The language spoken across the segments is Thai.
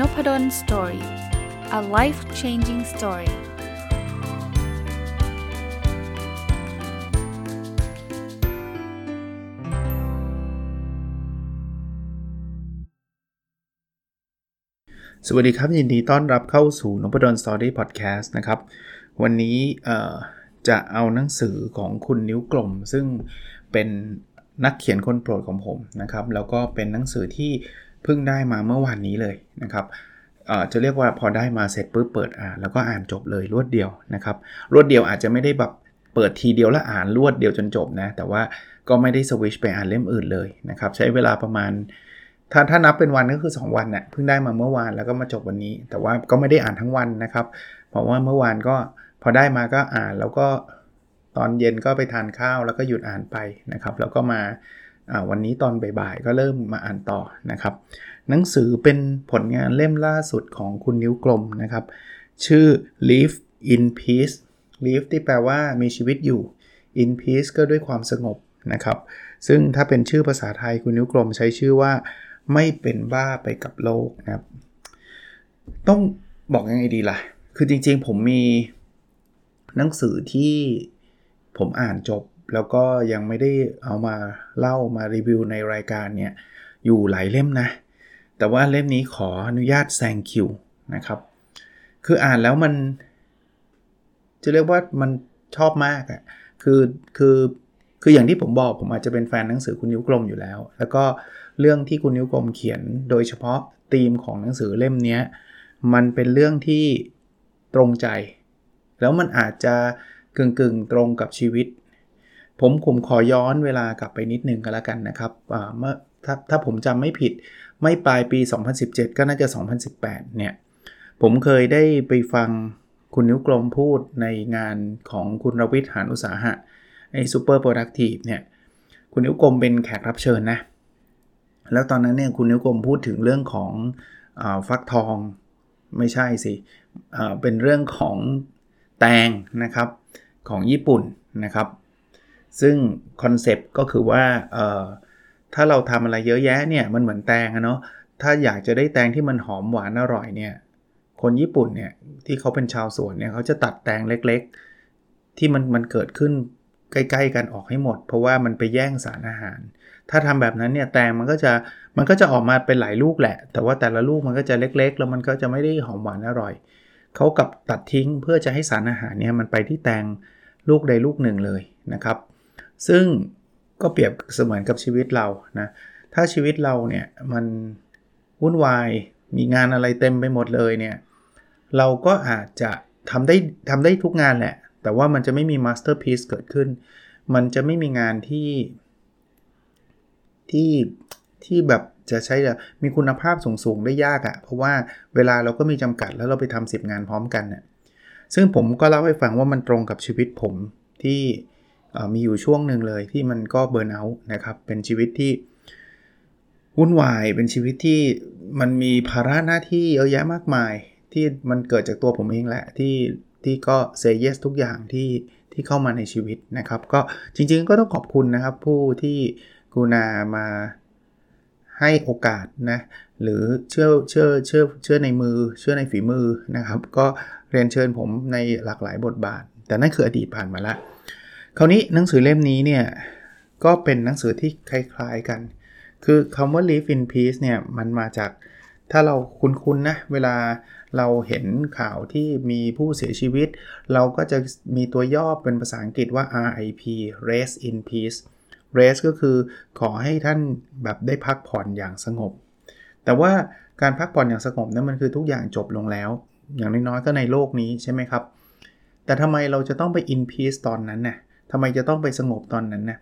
Noppadol Story a life changing story สวัสดีครับ ยินดีต้อนรับเข้าสู่นพดล Story Podcast นะครับ วันนี้จะเอาหนังสือของคุณนิ้วกลม ซึ่งเป็นนักเขียนคนโปรดของผมนะครับ แล้วก็เป็นหนังสือที่ เพิ่งได้มาเมื่อวานนี้เลยนะครับจะเรียกว่าพอได้มาเสร็จปุ๊บเปิดอ่านแล้วก็อ่านจบเลยรวดเดียวนะครับรวดเดียวอาจจะไม่ได้แบบเปิดทีเดียวแล้วอ่านรวดเดียวจนจบนะแต่ว่าก็ไม่ได้สวิชไปอ่านเล่มอื่นเลยนะครับใช้เวลาประมาณ ถ้าถ้านับเป็นวันก็คือ 2 วันนะ่ะเพิ่งได้มาเมื่อวานแล้วก็มาจบวันนี้ แต่ว่าก็ไม่ได้อ่านทั้งวันนะครับเพราะว่าเมื่อวานก็พอได้มาก็อ่านแล้วก็ตอนเย็นก็ไปทานข้าวแล้วก็หยุดอ่านไปนะครับแล้วก็มา วันนี้ตอนบ่ายๆก็เริ่มมาอ่านต่อนะครับ หนังสือเป็นผลงานเล่มล่าสุดของคุณนิ้วกลมนะครับ ชื่อ Live in Peace Live ที่แปลว่ามีชีวิตอยู่ in peace ก็ด้วยความสงบนะครับ ซึ่งถ้าเป็นชื่อภาษาไทยคุณนิ้วกลมใช้ชื่อว่า ไม่เป็นบ้าไปกับโลกนะครับ ต้องบอกยังไงดีล่ะ คือจริงๆผมมีหนังสือที่ผมอ่านจบ แล้วก็ยังไม่ได้เอามาเล่ามารีวิวในรายการเนี่ยอยู่หลายเล่มนะ แต่ว่าเล่มนี้ขออนุญาตแซงคิวนะครับ คืออ่านแล้วมัน จะเรียกว่ามันชอบมากอะ่ะคือคือคืออย่างที่ผมบอกผมอาจจะเป็นแฟนหนังสือคุณนิ้วกลมอยู่แล้ว แล้วก็เรื่องที่คุณนิ้วกลมเขียนโดยเฉพาะธีมของหนังสือเล่มนี้มันเป็นเรื่องที่ตรงใจ แล้วมันอาจจะกึ่งกึ่งตรงกับชีวิต ผมผมขอย้อนเวลากลับไปนิดนึงก็แล้วกันนะครับเมื่อถ้าถ้าผมจำไม่ผิดไม่ปลายปี 2017 ก็น่าจะ 2018 เนี่ย ผมเคยได้ไปฟังคุณนิ้วกลมพูดในงานของคุณรวิทย์หานอุตสาหะไอ้ซูเปอร์โปรดักทีฟเนี่ย คุณนิ้วกลมเป็นแขกรับเชิญนะ แล้วตอนนั้นเนี่ยคุณนิ้วกลมพูดถึงเรื่องของอฟักทองไม่ใช่สิเป็นเรื่องของแตงนะครับของญี่ปุ่นนะครับ ซึ่งคอนเซปต์ก็คือว่าถ้าเราทำอะไรเยอะแยะเนี่ยมันเหมือนแตงอะเนาะถ้าอยากจะได้แตงที่มันหอมหวานอร่อยเนี่ยคนญี่ปุ่นเนี่ยที่เขาเป็นชาวสวนเนี่ยเขาจะตัดแตงเล็กๆ ที่มันมันเกิดขึ้นใกล้ ๆ กันออกให้หมด เพราะว่ามันไปแย่งสารอาหาร ถ้าทำแบบนั้นเนี่ยแตงมันก็จะมันก็จะออกมาเป็นหลายลูกแหละ แต่ว่าแต่ละลูกมันก็จะเล็ก ๆ แล้วมันก็จะไม่ได้หอมหวานอร่อยเขากับตัดทิ้งเพื่อจะให้สารอาหารเนี่ยมันไปที่แตงลูกใดลูกหนึ่งเลยนะครับ ซึ่งก็เปรียบเสมือนกับชีวิตเรานะถ้าชีวิตเราเนี่ยมันวุ่นวายมีงานอะไรเต็มไปหมดเลยเนี่ยเราก็อาจจะทำได้ทำได้ทุกงานแหละ แต่ว่ามันจะไม่มี masterpiece เกิดขึ้น มันจะไม่มีงานที่ที่ที่แบบจะใช้มีคุณภาพสูงๆ ได้ยากอะ่ะ เพราะว่าเวลาเราก็มีจำกัดแล้วเราไปทำ10 งานพร้อมกันน่ะซึ่งผมก็เล่าให้ฟังว่ามันตรงกับชีวิตผมที่ มีอยู่ช่วงหนึ่งเลยที่มันก็ burnout นะครับเป็นชีวิตที่วุ่นวายเป็นชีวิตที่มันมีภาระหน้าที่เยอะแยะมากมาย ที่มันเกิดจากตัวผมเองแหละที่ที่ก็เซเยสทุกอย่างที่ที่เข้ามาในชีวิตนะครับ ก็จริงๆก็ต้องขอบคุณนะครับ ผู้ที่กูนามาให้โอกาสนะหรือเชื่อเชื่อเชื่อเชื่อในมือ เชื่อในฝีมือนะครับ ก็เรียนเชิญผมในหลากหลายบทบาท แต่นั่นคืออดีตผ่านมาแล้ว คราวนี้หนังสือเล่มนี้เนี่ย ก็เป็นหนังสือที่คล้ายๆกัน คือคำว่า live in peace เนี่ย มันมาจากถ้าเราคุ้นๆนะ เวลาเราเห็นข่าวที่มีผู้เสียชีวิต เราก็จะมีตัวย่อเป็นภาษาอังกฤษว่า RIP rest in peace rest ก็คือขอให้ท่านแบบได้พักผ่อนอย่างสงบ แต่ว่าการพักผ่อนอย่างสงบนั้นมันคือทุกอย่างจบลงแล้ว อย่างน้อยๆก็ในโลกนี้ใช่ไหมครับ แต่ทำไมเราจะต้องไป in peace ตอนนั้นนะ่ะ ทำไมจะต้องไปสงบตอนนั้นนะ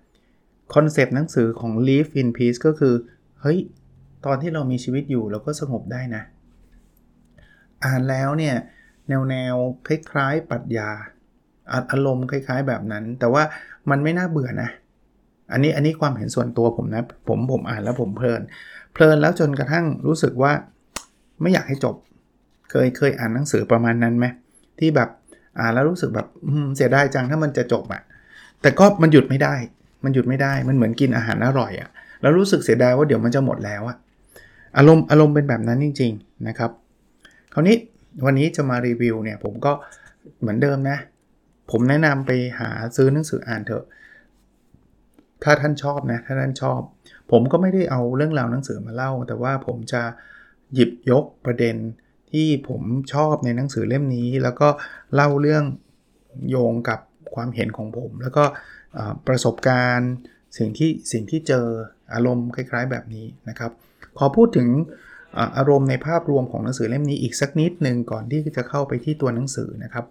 คอนเซปต์หนังสือของ Live in Peace ก็คือ เฮ้ย ตอนที่เรามีชีวิตอยู่เราก็สงบได้นะ อ่านแล้วเนี่ย แนวแนวคล้ายๆปรัชญาอารมณ์คล้ายๆแบบนั้น แต่ว่ามันไม่น่าเบื่อนะ อันนี้อันนี้ความเห็นส่วนตัวผมนะ ผมผมอ่านแล้วผมเพลิน เพลินแล้วจนกระทั่งรู้สึกว่าไม่อยากให้จบ เคยเคยอ่านหนังสือประมาณนั้นไหมที่แบบอ่านแล้วรู้สึกแบบเสียดายจังถ้ามันจะจบอะ แต่ก็มันหยุดไม่ได้ มันหยุดไม่ได้ มันเหมือนกินอาหารอร่อยอะ่ะ แล้วรู้สึกเสียดายว่าเดี๋ยวมันจะหมดแล้วอะอารมณ์อารมณ์เป็นแบบนั้นจริง ๆ นะครับ คราวนี้วันนี้จะมารีวิวเนี่ยผมก็เหมือนเดิมนะ ผมแนะนำไปหาซื้อหนังสืออ่านเถอะ ถ้าท่านชอบนะ ถ้าท่านชอบ ผมก็ไม่ได้เอาเรื่องราวหนังสือมาเล่า แต่ว่าผมจะหยิบยกประเด็นที่ผมชอบในหนังสือเล่มนี้ แล้วก็เล่าเรื่องโยงกับ ความเห็นของผม แล้วก็ประสบการณ์สิ่งที่สิ่งที่เจออารมณ์คล้ายๆ แบบนี้นะครับ ขอพูดถึงอารมณ์ในภาพรวมของหนังสือเล่มนี้อีกสักนิดหนึ่งก่อนที่จะเข้าไปที่ตัวหนังสือนะครับ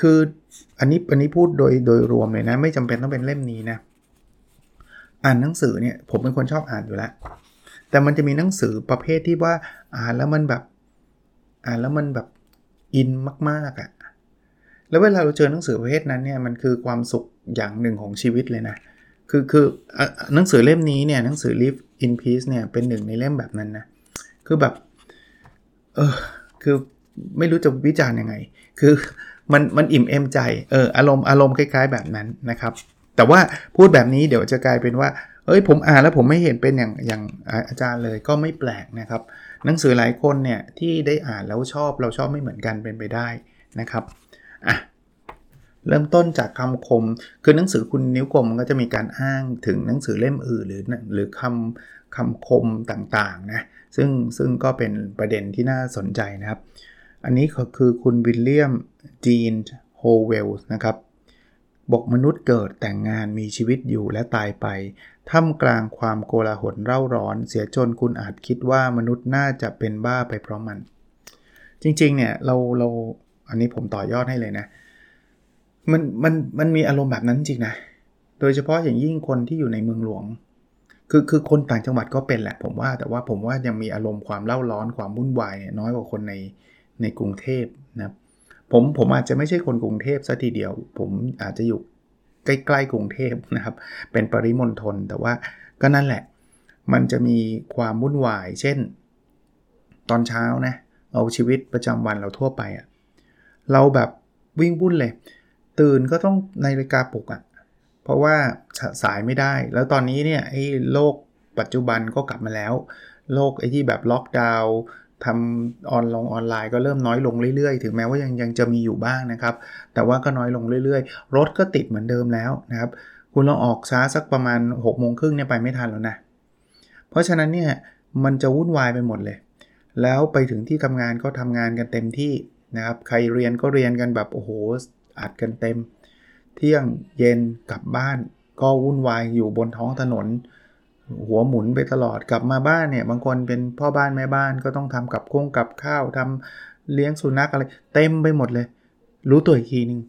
คืออันนี้อันนี้พูดโดยโดยรวมเลยนะ ไม่จำเป็นต้องเป็นเล่มนี้นะอ่านหนังสือเนี่ยผมเป็นคนชอบอ่านอยู่แล้วแต่มันจะมีหนังสือประเภทที่ว่าอ่านแล้วมันแบบ อ่านแล้วมันแบบอินมากๆอะ่ะ แล้วเวลาเราเจอหนังสือประเภทนั้นเนี่ยมันคือความสุขอย่างหนึ่งของชีวิตเลยนะ คือคือหนังสือเล่มนี้เนี่ยหนังสือ Live in Peace เนี่ยเป็นหนึ่งในเล่มแบบนั้นนะ คือแบบ เออคือไม่รู้จะวิจารณ์ยังไง คือมันมันอิ่มเอมใจ เอออารมณ์อารมณ์คล้าย ๆ แบบนั้นนะครับ แต่ว่าพูดแบบนี้เดี๋ยวจะกลายเป็นว่า เอ้ยผมอ่านแล้วผมไม่เห็นเป็นอย่างอย่างอาจารย์เลยก็ไม่แปลกนะครับ หนังสือหลายคนเนี่ยที่ได้อ่านแล้วชอบเราชอบไม่เหมือนกันเป็นไปได้นะครับ อะเริ่มต้นจากคำคม คือหนังสือคุณนิ้วกลมก็จะมีการอ้างถึงหนังสือเล่มอื่นหรือหรือคำคำคมต่างๆนะซึ่งซึ่งก็เป็นประเด็นที่น่าสนใจนะครับ อันนี้ก็คือคุณวิลเลียมจีนโฮเวลส์นะครับบอกมนุษย์เกิดแต่งงานมีชีวิตอยู่และตายไปท่ามกลางความโกลาหลเร่าร้อน เสียจนคุณอาจคิดว่ามนุษย์น่าจะเป็นบ้าไปเพราะมัน จริงๆเนี่ยเราเรา อันนี้ผมต่อยอดให้เลยนะ มันมันมันมีอารมณ์แบบนั้นจริงนะ โดยเฉพาะอย่างยิ่งคนที่อยู่ในเมืองหลวง คือคือคนต่างจังหวัดก็เป็นแหละ ผมว่าแต่ว่าผมว่ายังมีอารมณ์ความเล่าร้อนความวุ่นวายเนี่ยน้อยกว่าคนในในกรุงเทพนะผมผมอาจจะไม่ใช่คนกรุงเทพซะทีเดียว ผมอาจจะอยู่ใกล้ๆกรุงเทพนะครับ เป็นปริมณฑลแต่ว่าก็นั่นแหละ มันจะมีความวุ่นวาย เช่น ตอนเช้านะ เอาชีวิตประจำวันเราทั่วไปอะ่ะ เราแบบวิ่งวุ่นเลย ตื่นก็ต้องในนาฬิกาปลุกอะ่ะ เพราะว่าสายไม่ได้ แล้วตอนนี้เนี่ยไอ้โลกปัจจุบันก็กลับมาแล้ว โลกไอ้ที่แบบล็อกดาวน์ทำออนลงออนไลน์ก็เริ่มน้อยลงเรื่อยๆ ถึงแม้ว่ายังยังจะมีอยู่บ้างนะครับ แต่ว่าก็น้อยลงเรื่อยๆ รถก็ติดเหมือนเดิมแล้วนะครับ คุณลองออกช้าสักประมาณ6กโมงครึ่งเนี่ยไปไม่ทันแล้วนะ เพราะฉะนั้นเนี่ยมันจะวุ่นวายไปหมดเลย แล้วไปถึงที่ทำงานก็ทำงานกันเต็มที่ นะครับใครเรียนก็เรียนกันแบบโอ้โหอัดกันเต็ม เที่ยงเย็นกลับบ้าน ก็วุ่นวายอยู่บนท้องถนน หัวหมุนไปตลอดกลับมาบ้านเนี่ยบางคนเป็นพ่อบ้านแม่บ้านก็ต้องทำกับคงกับข้าวทำเลี้ยงสุนัขอะไร เต็มไปหมดเลย รู้ตัวอีกทีนึง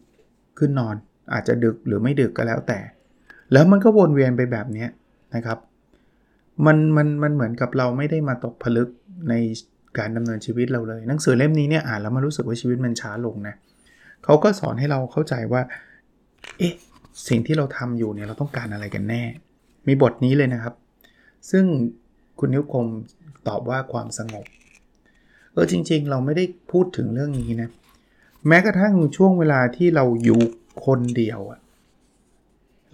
ขึ้นนอนอาจจะดึกหรือไม่ดึกก็แล้วแต่ แล้วมันก็วนเวียนไปแบบนี้นะครับ มันมันมันเหมือนกับเราไม่ได้มาตกผลึกใน การดำเนินชีวิตเราเลย หนังสือเล่มนี้เนี่ยอ่านแล้วมารู้สึกว่าชีวิตมันช้าลงนะเขาก็สอนให้เราเข้าใจว่า เอ๊ะ สิ่งที่เราทำอยู่เนี่ยเราต้องการอะไรกันแน่ มีบทนี้เลยนะครับ ซึ่งคุณนิ้วคมตอบว่าความสงบเออจริง ๆ เราไม่ได้พูดถึงเรื่องนี้นะแม้กระทั่งช่วงเวลาที่เราอยู่คนเดียวอะ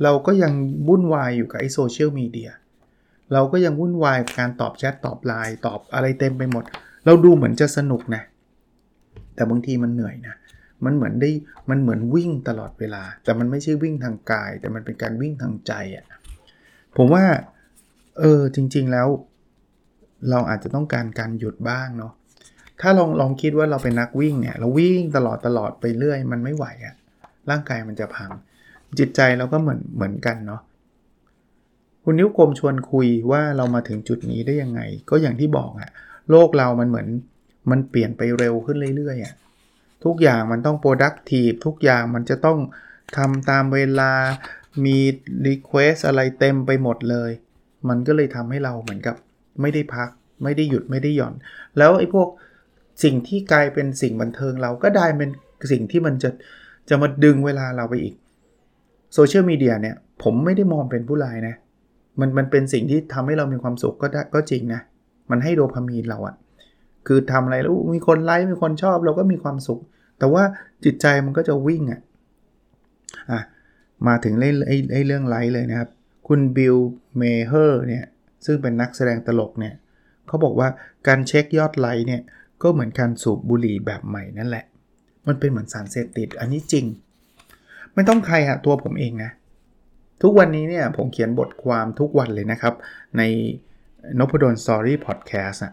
เราก็ยังวุ่นวายอยู่กับไอโซเชียลมีเดีย เราก็ยังวุ่นวายกับการตอบแชทตอบไลน์ตอบอะไรเต็มไปหมด เราดูเหมือนจะสนุกนะ แต่บางทีมันเหนื่อยนะ มันเหมือนได้มันเหมือนวิ่งตลอดเวลา แต่มันไม่ใช่วิ่งทางกาย แต่มันเป็นการวิ่งทางใจอะ่ะผมว่าเออจริง ๆแล้ว เราอาจจะต้องการการหยุดบ้างเนาะถ้าลองลองคิดว่าเราเป็นนักวิ่งเนี่ยเราวิ่งตลอดตลอดไปเรื่อย มันไม่ไหวอะ่ะร่างกายมันจะพัง จิตใจเราก็เหมือนเหมือนกันเนาะ คุณนิ้วกลมชวนคุยว่าเรามาถึงจุดนี้ได้ยังไง ก็อย่างที่บอกอะโลกเรามันเหมือนมันเปลี่ยนไปเร็วขึ้นเรื่อยๆอะทุกอย่างมันต้อง productive ทุกอย่างมันจะต้องทำตามเวลามี request อะไรเต็มไปหมดเลย มันก็เลยทำให้เราเหมือนกับไม่ได้พัก ไม่ได้หยุดไม่ได้หย่อน แล้วไอ้พวกสิ่งที่กลายเป็นสิ่งบันเทิงเราก็ได้เป็นสิ่งที่มันจะจะมาดึงเวลาเราไปอีกโซเชียลมีเดียเนี่ย ผมไม่ได้มองเป็นผู้ร้ายนะ มันมันเป็นสิ่งที่ทำให้เรามีความสุขก็ได้ก็จริงนะ มันให้โดพามีนเราอะคือทำอะไรแล้วมีคนไลค์มีคนชอบเราก็มีความสุข แต่ว่าจิตใจมันก็จะวิ่งอะอะมาถึงเรื่องไอ้เรื่องไลท์เลยนะครับ คุณบิลเมเฮอร์เนี่ยซึ่งเป็นนักแสดงตลกเนี่ยเขาบอกว่าการเช็คยอดไลท์เนี่ยก็เหมือนการสูบบุหรี่แบบใหม่นั่นแหละ มันเป็นเหมือนสารเสพติด อันนี้จริง ไม่ต้องใครอะตัวผมเองนะ ทุกวันนี้เนี่ยผมเขียนบทความทุกวันเลยนะครับ ในนพดลสตอรี่พอดแคสต์อะ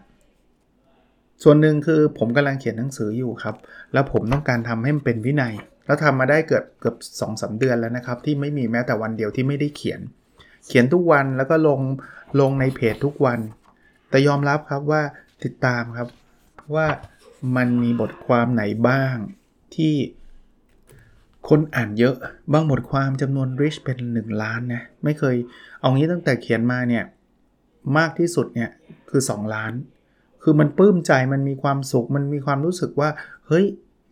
ส่วนหนึ่งคือผมกำลังเขียนหนังสืออยู่ครับ แล้วผมต้องการทำให้มันเป็นวินัย แล้วทำมาได้เกือบเกือบสองสาเดือนแล้วนะครับ ที่ไม่มีแม้แต่วันเดียวที่ไม่ได้เขียน เขียนทุกวันแล้วก็ลงลงในเพจทุกวัน แต่ยอมรับครับว่าติดตามครับว่ามันมีบทความไหนบ้างที่ คนอ่านเยอะบางบทความจำนวน reach เป็น 1 ล้านนะไม่เคยเอางี้ตั้งแต่เขียนมาเนี่ยมากที่สุดเนี่ยคือ 2 ล้าน คือมันปลื้มใจมันมีความสุข มันมีความรู้สึกว่า เฮ้ย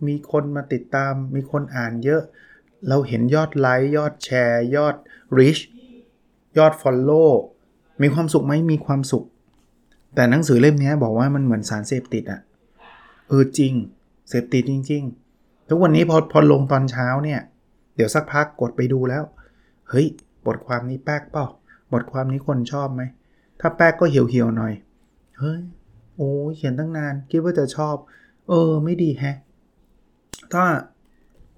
มีคนมาติดตาม มีคนอ่านเยอะ เราเห็นยอดไลค์ยอดแชร์ ยอด reach ยอด follow มีความสุขไหมมีความสุข แต่หนังสือเล่มนี้บอกว่ามันเหมือนสารเสพติดอะเออจริง เสพติดจริง ๆ ทุกวันนี้พอพอลงตอนเช้าเนี่ย เดี๋ยวสักพักกดไปดูแล้ว เฮ้ย บทความนี้แป๊กเปล่าบทความนี้คนชอบไหม ถ้าแป๊กก็เหี่ยวๆหน่อย เฮ้ย โอ้เขียนตั้งนาน คิดว่าจะชอบ เออ ไม่ดีแฮะ ถ้า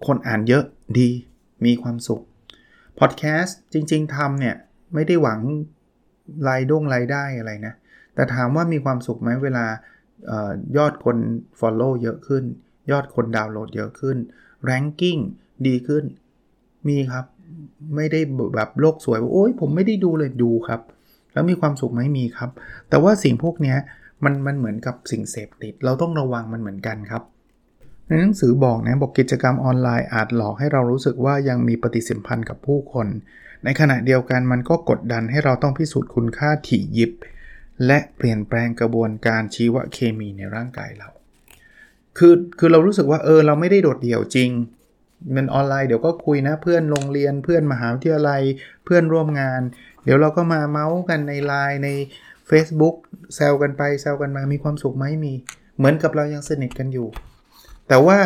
คนอ่านเยอะดี มีความสุข พอดแคสต์จริง ๆทำเนี่ย ไม่ได้หวังรายด้งรายได้อะไรนะ แต่ถามว่ามีความสุขไหมเวลายอดคน Follow เยอะขึ้น ยอดคนดาวน์โหลดเยอะขึ้น Ranking ดีขึ้น มีครับ ไม่ได้แบบโลกสวยว่าโอ้ยผมไม่ได้ดูเลยดูครับ แล้วมีความสุขไหมมีครับ แต่ว่าสิ่งพวกนี้มันมันเหมือนกับสิ่งเสพติด เราต้องระวังมันเหมือนกันครับ ในหนังสือบอกนะบอกกิจกรรมออนไลน์อาจหลอกให้เรารู้สึกว่ายังมีปฏิสัมพันธ์กับผู้คน ในขณะเดียวกันมันก็กดดันให้เราต้องพิสูจน์คุณค่าถี่ยิบ และเปลี่ยนแปลงกระบวนการชีวเคมีในร่างกายเรา คือคือเรารู้สึกว่าเออเราไม่ได้โดดเดี่ยวจริง มันออนไลน์เดี๋ยวก็คุยนะเพื่อนโรงเรียนเพื่อนมหาวิทยาลัยเพื่อนร่วมงาน เดี๋ยวเราก็มาเมาส์กันในไลน์ใน Facebook แซวกันไปแซวกันมามีความสุขไหมมี เหมือนกับเรายังสนิทกันอยู่ แต่ว่า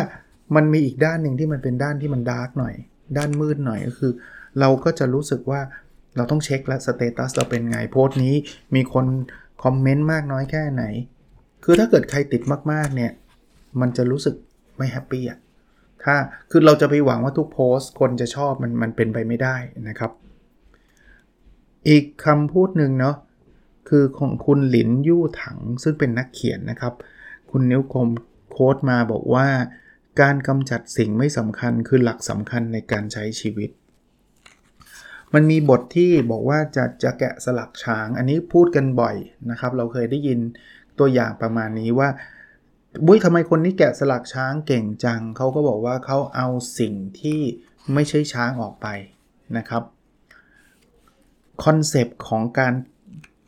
มันมีอีกด้านหนึ่งที่มันเป็นด้านที่มัน dark หน่อย ด้านมืดหน่อยก็คือ เราก็จะรู้สึกว่าเราต้องเช็คแล้ว status เราเป็นไงโพสต์นี้มีคนคอมเมนต์มากน้อยแค่ไหน คือถ้าเกิดใครติดมากๆเนี่ย มันจะรู้สึกไม่ happy อะถ้าคือเราจะไปหวังว่าทุกโพสต์คนจะชอบมันมันเป็นไปไม่ได้นะครับ อีกคำพูดหนึ่งเนาะคือของคุณหลินยู่ถังซึ่งเป็นนักเขียนนะครับ คุณนิ้วคมโค้ดมาบอกว่า การกำจัดสิ่งไม่สำคัญคือหลักสำคัญในการใช้ชีวิต มันมีบทที่บอกว่าจะจะแกะสลักช้าง อันนี้พูดกันบ่อยนะครับ เราเคยได้ยินตัวอย่างประมาณนี้ว่า บุ้ยทำไมคนนี้แกะสลักช้างเก่งจัง เขาก็บอกว่าเขาเอาสิ่งที่ไม่ใช่ช้างออกไปนะครับคอนเซปต์ของการ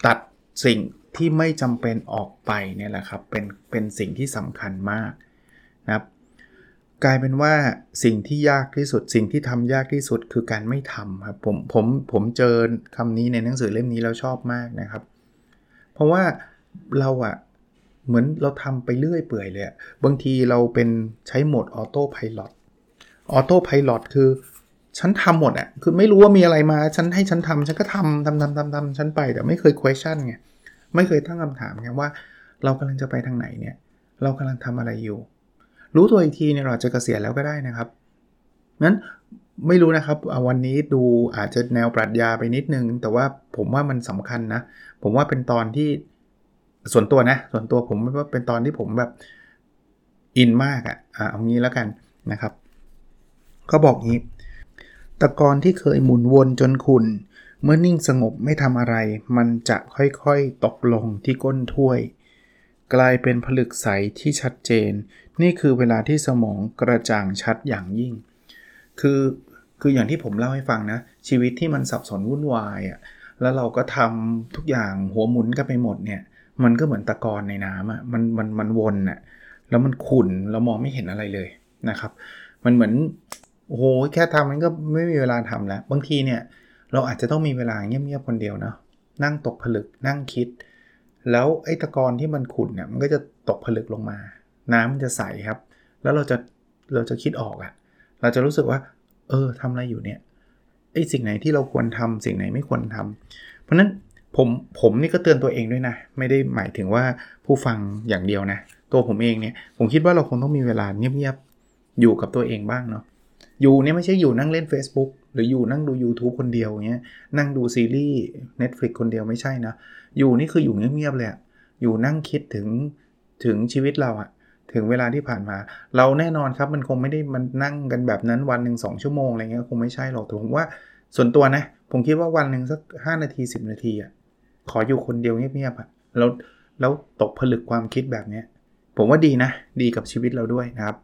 ตัดสิ่งที่ไม่จำเป็นออกไปเนี่ยแหละครับเป็นเป็นสิ่งที่สำคัญมากนะครับกลายเป็นว่าสิ่งที่ยากที่สุด สิ่งที่ทำยากที่สุดคือการไม่ทำครับผมผมผมเจอคำนี้ในหนังสือเล่มนี้แล้วชอบมากนะครับ เพราะว่าเราอะ เหมือนเราทำไปเรื่อยเปื่อยเลยบางทีเราเป็นใช้โหมดออโต้พายロออโต้พายロคือ ฉันทำหมดอะคือไม่รู้ว่ามีอะไรมา ฉันให้ฉันทำฉันก็ทำทำทำทำทำฉันไป แต่ไม่เคย question ไง ไม่เคยตั้งคำถามไงว่า เรากำลังจะไปทางไหนเนี่ย เรากำลังทำอะไรอยู่ รู้ตัวอีกทีเนี่ยเราจะเกษียณแล้วก็ได้นะครับงั้นไม่รู้นะครับวันนี้ดูอาจจะแนวปรัชญาไปนิดนึง แต่ว่าผมว่ามันสำคัญนะ ผมว่าเป็นตอนที่ ส่วนตัวนะ ส่วนตัวผมว่าเป็นตอนที่ผมแบบอินมากอะ่ะเอางี้แล้วกันนะครับเขาบอกงี้ตะกอนที่เคยหมุนวนจนขุนเมื่อนิ่งสงบไม่ทำอะไร มันจะค่อยๆตกลงที่ก้นถ้วย กลายเป็นผลึกใสที่ชัดเจน นี่คือเวลาที่สมองกระจ่างชัดอย่างยิ่ง คือคืออย่างที่ผมเล่าให้ฟังนะ ชีวิตที่มันสับสนวุ่นวายอะ่ะแล้วเราก็ทำทุกอย่างหัวหมุนกันไปหมดเนี่ย มันก็เหมือนตะกอนในน้ำอะ่ะมันมันมันวนอะ่ะแล้วมันขุ่นเรามองไม่เห็นอะไรเลยนะครับ มันเหมือนโอ้โหแค่ทำมันก็ไม่มีเวลาทำแล้ว บางทีเนี่ย เราอาจจะต้องมีเวลาเงียบๆคนเดียวเนาะนั่งตกผลึกนั่งคิด แล้วไอ้ตะกอนที่มันขุ่นเนี่ยมันก็จะตกผลึกลงมา น้ำมันจะใสครับ แล้วเราจะเราจะคิดออกอะ่ะเราจะรู้สึกว่า เออทำอะไรอยู่เนี่ยไอ้สิ่งไหนที่เราควรทำสิ่งไหนไม่ควรทำเพราะนั้น ผมผมนี่ก็เตือนตัวเองด้วยนะ ไม่ได้หมายถึงว่าผู้ฟังอย่างเดียวนะ ตัวผมเองเนี่ย ผมคิดว่าเราคงต้องมีเวลาเงียบๆอยู่กับตัวเองบ้างเนาะอยู่เนี่ยไม่ใช่อยู่นั่งเล่น Facebook หรืออยู่นั่งดู YouTube คนเดียวเงี้ยนั่งดูซีรีส์ Netflix คนเดียวไม่ใช่นะ อยู่นี่คืออยู่เงียบๆเลยอยู่นั่งคิดถึงถึงชีวิตเราอะถึงเวลาที่ผ่านมา เราแน่นอนครับมันคงไม่ได้มันนั่งกันแบบนั้นวันหนึ่งสองชั่วโมงอะไรเงี้ยคงไม่ใช่หรอกแต่ผมว่าส่วนตัวนะ ผมคิดว่าวันหนึ่งสัก 5 นาที 10 นาทีอะ ขออยู่คนเดียวเงียบๆอะแล้วแล้วตกผลึกความคิดแบบนี้ผมว่าดีนะ ดีกับชีวิตเราด้วยนะครับ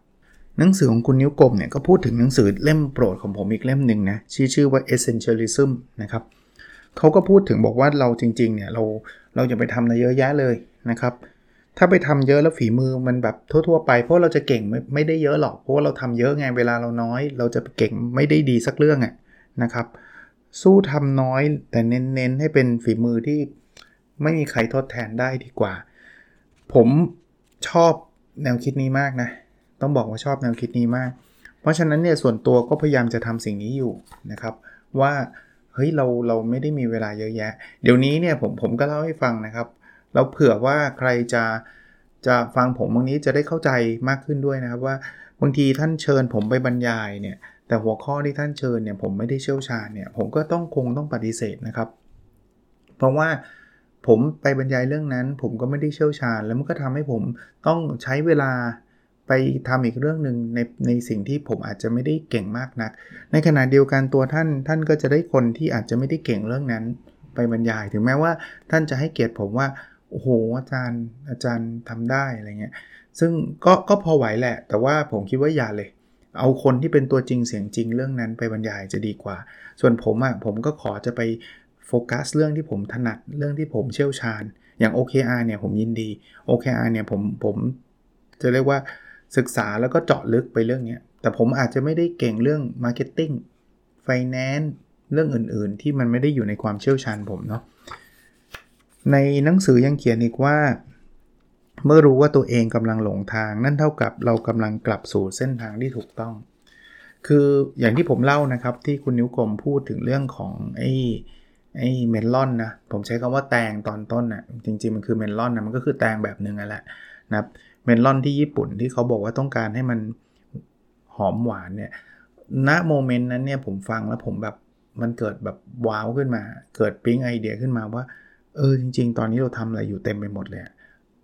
หนังสือของคุณนิ้วกลมเนี่ยก็พูดถึงหนังสือเล่มโปรดของผมอีกเล่มหนึ่งนะชื่อชื่อว่า essentialism นะครับเขาก็พูดถึงบอกว่าเราจริงๆเนี่ยเราเราจะไปทำอะไรเยอะแยะเลยนะครับ ถ้าไปทำเยอะแล้วฝีมือมันแบบทั่วๆไป เพราะเราจะเก่งไม่ไม่ได้เยอะหรอกเพราะว่าเราทำเยอะไงเวลาเราน้อย เราจะเก่งไม่ได้ดีสักเรื่องอะนะครับ สู้ทำน้อยแต่เน้นๆ ให้เป็นฝีมือที่ไม่มีใครทดแทนได้ดีกว่า ผมชอบแนวคิดนี้มากนะ ต้องบอกว่าชอบแนวคิดนี้มาก เพราะฉะนั้นเนี่ยส่วนตัวก็พยายามจะทำสิ่งนี้อยู่นะครับ ว่าเฮ้ยเราเราไม่ได้มีเวลาเยอะแยะ เดี๋ยวนี้เนี่ยผมผมก็เล่าให้ฟังนะครับเราเผื่อว่าใครจะจะฟังผมบางนี้จะได้เข้าใจมากขึ้นด้วยนะครับว่าบางทีท่านเชิญผมไปบรรยายเนี่ย แต่หัวข้อที่ท่านเชิญเนี่ยผมไม่ได้เชี่ยวชาญเนี่ยผมก็ต้องคงต้องปฏิเสธนะครับ เพราะว่าผมไปบรรยายเรื่องนั้น ผมก็ไม่ได้เชี่ยวชาญ แล้วมันก็ทำให้ผมต้องใช้เวลาไปทำอีกเรื่องหนึ่งในในสิ่งที่ผมอาจจะไม่ได้เก่งมากนัก ในขณะเดียวกันตัวท่านท่านก็จะได้คนที่อาจจะไม่ได้เก่งเรื่องนั้น ไปบรรยาย ถึงแม้ว่าท่านจะให้เกียรติผมว่าโอ้โหอาจารย์อาจารย์ทำได้อะไรเงี้ยซึ่งก็ก็พอไหวแหละ แต่ว่าผมคิดว่าอย่าเลย เอาคนที่เป็นตัวจริงเสียงจริงเรื่องนั้นไปบรรยายจะดีกว่า ส่วนผมอะ่ะผมก็ขอจะไปโฟกัสเรื่องที่ผมถนัดเรื่องที่ผมเชี่ยวชาญ อย่าง OKR เนี่ยผมยินดี OKR เนี่ยผมผมจะเรียกว่าศึกษาแล้วก็เจาะลึกไปเรื่องนี้แต่ผมอาจจะไม่ได้เก่งเรื่อง Marketing Finance เรื่องอื่นๆ ที่มันไม่ได้อยู่ในความเชี่ยวชาญผมเนาะในหนังสือยังเขียนอีกว่า เมื่อรู้ว่าตัวเองกำลังหลงทาง นั่นเท่ากับเรากำลังกลับสู่เส้นทางที่ถูกต้อง คืออย่างที่ผมเล่านะครับที่คุณนิ้วกลมพูดถึงเรื่องของไอ้ไอ้เมลอนนะผมใช้คำว่าแตงตอนต้นนะ่ะจริงๆมันคือเมลอนนะมันก็คือแตงแบบหนึ่งแหละนะครับเมลอนที่ญี่ปุ่นที่เขาบอกว่าต้องการให้มันหอมหวานเนี่ยณโมเมนต์นั้นเนี่ยผมฟังแล้วผมแบบมันเกิดแบบว้าวขึ้นมา เกิดปิ๊งไอเดียขึ้นมาว่า เออจริง ๆ ตอนนี้เราทำอะไรอยู่เต็มไปหมดเลย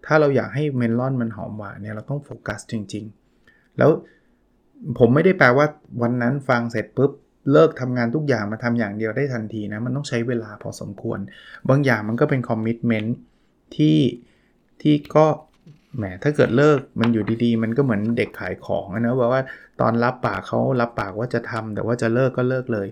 ถ้าเราอยากให้เมลอนมันหอมหวานเนี่ยเราต้องโฟกัสจริง ๆ แล้วผมไม่ได้แปลว่าวันนั้นฟังเสร็จปุ๊บเลิกทำงานทุกอย่างมาทำอย่างเดียวได้ทันทีนะ มันต้องใช้เวลาพอสมควร บางอย่างมันก็เป็นคอมมิชเมนต์ที่ที่ก็แหมถ้าเกิดเลิกมันอยู่ดีๆ มันก็เหมือนเด็กขายของนะว่าว่าตอนรับปากเขารับปากว่าจะทำแต่ว่าจะเลิกก็เลิกเลย